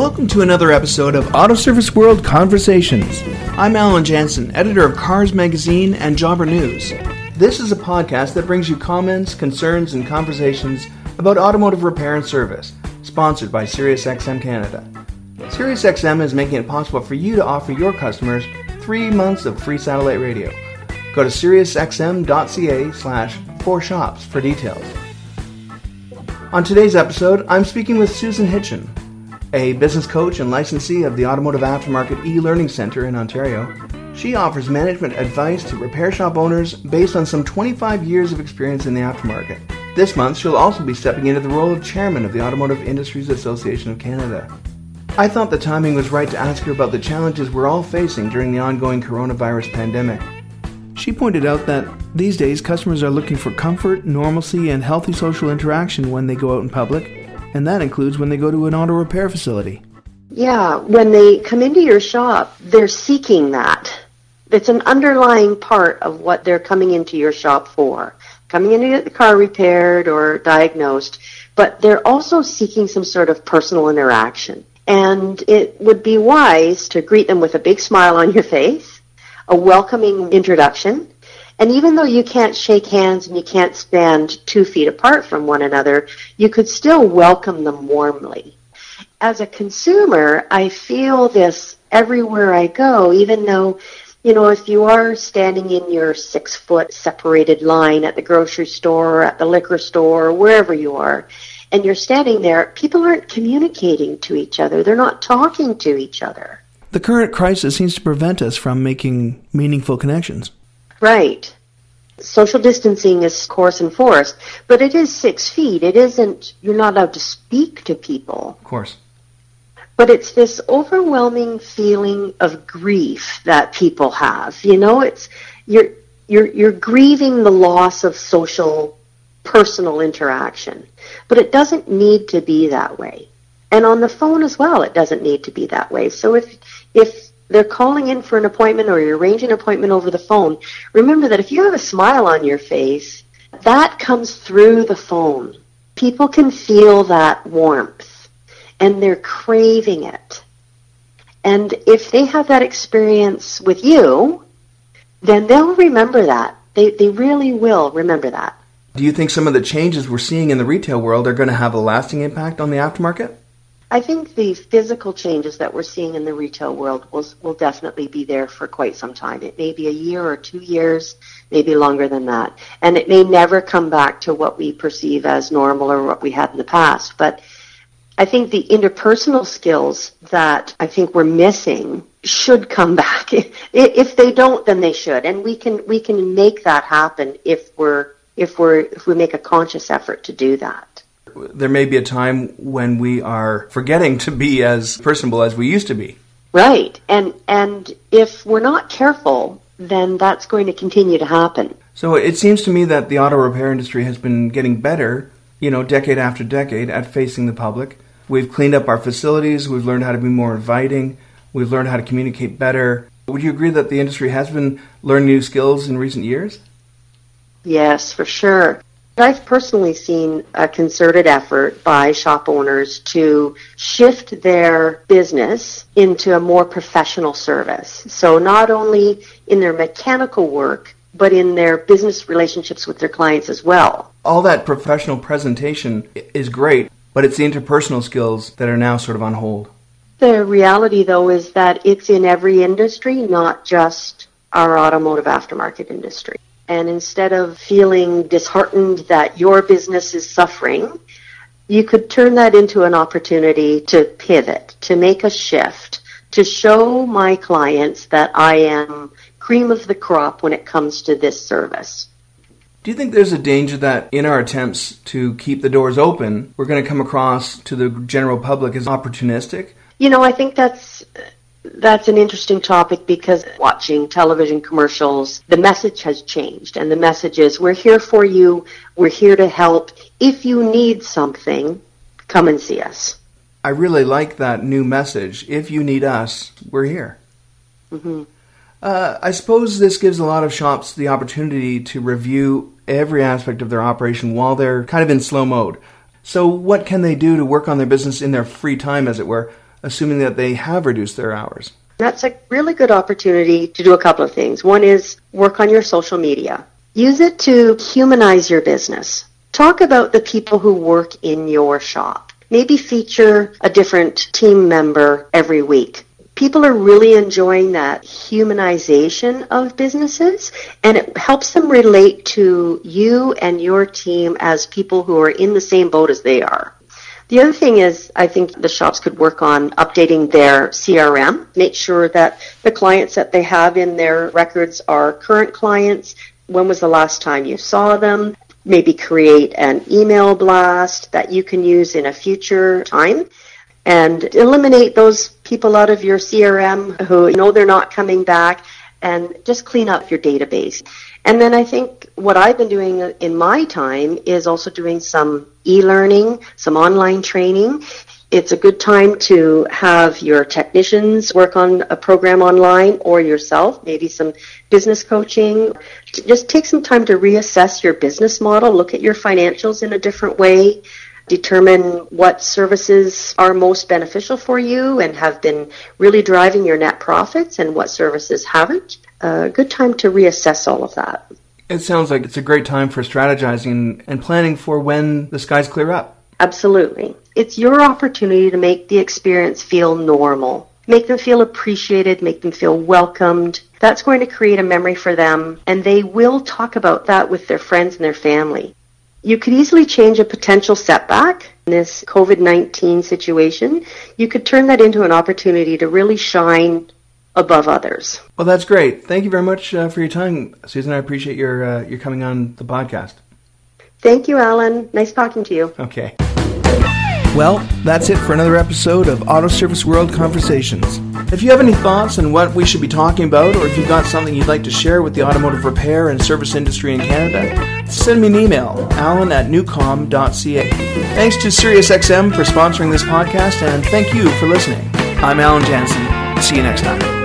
Welcome to another episode of Auto Service World Conversations. I'm Alan Jansen, editor of Cars Magazine and Jobber News. This is a podcast that brings you comments, concerns, and conversations about automotive repair and service, sponsored by SiriusXM Canada. SiriusXM is making it possible for you to offer your customers three months of free satellite radio. Go to SiriusXM.ca slash for shops for details. On today's episode, I'm speaking with Susan Hitchon, a business coach and licensee of the Automotive Aftermarket e-Learning Center in Ontario. She offers management advice to repair shop owners based on some 25 years of experience in the aftermarket. This month, she'll also be stepping into the role of chairman of the Automotive Industries Association of Canada. I thought the timing was right to ask her about the challenges we're all facing during the ongoing coronavirus pandemic. She pointed out that these days customers are looking for comfort, normalcy, and healthy social interaction when they go out in public, and that includes when they go to an auto repair facility. Yeah, when they come into your shop, they're seeking that. It's an underlying part of what they're coming into your shop for. Coming in to get the car repaired or diagnosed, but they're also seeking some sort of personal interaction. And it would be wise to greet them with a big smile on your face, a welcoming introduction, and even though you can't shake hands and you can't stand two feet apart from one another, you could still welcome them warmly. As a consumer, I feel this everywhere I go, even though, you know, if you are standing in your six foot separated line at the grocery store or at the liquor store or wherever you are, and you're standing there, people aren't communicating to each other. They're not talking to each other. The current crisis seems to prevent us from making meaningful connections. Right. Social distancing is course enforced, but it is six feet. It isn't, you're not allowed to speak to people. Of course. But it's this overwhelming feeling of grief that people have. You know, it's, you're, you're, you're grieving the loss of social, personal interaction. But it doesn't need to be that way. And on the phone as well, it doesn't need to be that way. So if, if they're calling in for an appointment or you're arranging an appointment over the phone, remember that if you have a smile on your face, that comes through the phone. People can feel that warmth and they're craving it. And if they have that experience with you, then they'll remember that. They, they really will remember that. Do you think some of the changes we're seeing in the retail world are going to have a lasting impact on the aftermarket? I think the physical changes that we're seeing in the retail world will, will definitely be there for quite some time. It may be a year or two years, maybe longer than that. And it may never come back to what we perceive as normal or what we had in the past. But I think the interpersonal skills that I think we're missing should come back. if they don't, then they should. And we can, we can make that happen if we're, if we're, if we make a conscious effort to do that there may be a time when we are forgetting to be as personable as we used to be. Right. And and if we're not careful, then that's going to continue to happen. So it seems to me that the auto repair industry has been getting better, you know, decade after decade at facing the public. We've cleaned up our facilities, we've learned how to be more inviting, we've learned how to communicate better. Would you agree that the industry has been learning new skills in recent years? Yes, for sure. I've personally seen a concerted effort by shop owners to shift their business into a more professional service. So not only in their mechanical work, but in their business relationships with their clients as well. All that professional presentation is great, but it's the interpersonal skills that are now sort of on hold. The reality, though, is that it's in every industry, not just our automotive aftermarket industry. And instead of feeling disheartened that your business is suffering, you could turn that into an opportunity to pivot, to make a shift, to show my clients that I am cream of the crop when it comes to this service. Do you think there's a danger that in our attempts to keep the doors open, we're going to come across to the general public as opportunistic? You know, I think that's that's an interesting topic because watching television commercials, the message has changed. And the message is, we're here for you. We're here to help. If you need something, come and see us. I really like that new message. If you need us, we're here. Mm-hmm. Uh, I suppose this gives a lot of shops the opportunity to review every aspect of their operation while they're kind of in slow mode. So, what can they do to work on their business in their free time, as it were, assuming that they have reduced their hours? That's a really good opportunity to do a couple of things. One is work on your social media. Use it to humanize your business. Talk about the people who work in your shop. Maybe feature a different team member every week. People are really enjoying that humanization of businesses and it helps them relate to you and your team as people who are in the same boat as they are. The other thing is, I think the shops could work on updating their CRM, make sure that the clients that they have in their records are current clients. When was the last time you saw them? Maybe create an email blast that you can use in a future time and eliminate those people out of your CRM who you know they're not coming back and just clean up your database. And then I think what I've been doing in my time is also doing some e-learning, some online training. It's a good time to have your technicians work on a program online or yourself, maybe some business coaching. Just take some time to reassess your business model, look at your financials in a different way, determine what services are most beneficial for you and have been really driving your net profits and what services haven't a good time to reassess all of that. It sounds like it's a great time for strategizing and planning for when the skies clear up. Absolutely. It's your opportunity to make the experience feel normal. Make them feel appreciated, make them feel welcomed. That's going to create a memory for them, and they will talk about that with their friends and their family. You could easily change a potential setback in this COVID 19 situation. You could turn that into an opportunity to really shine above others. Well, that's great. Thank you very much uh, for your time, Susan. I appreciate your uh, your coming on the podcast. Thank you, Alan. Nice talking to you. Okay. Well, that's it for another episode of Auto Service World Conversations. If you have any thoughts on what we should be talking about, or if you've got something you'd like to share with the automotive repair and service industry in Canada, send me an email, alan at newcom.ca. Thanks to SiriusXM for sponsoring this podcast, and thank you for listening. I'm Alan Jansen. See you next time.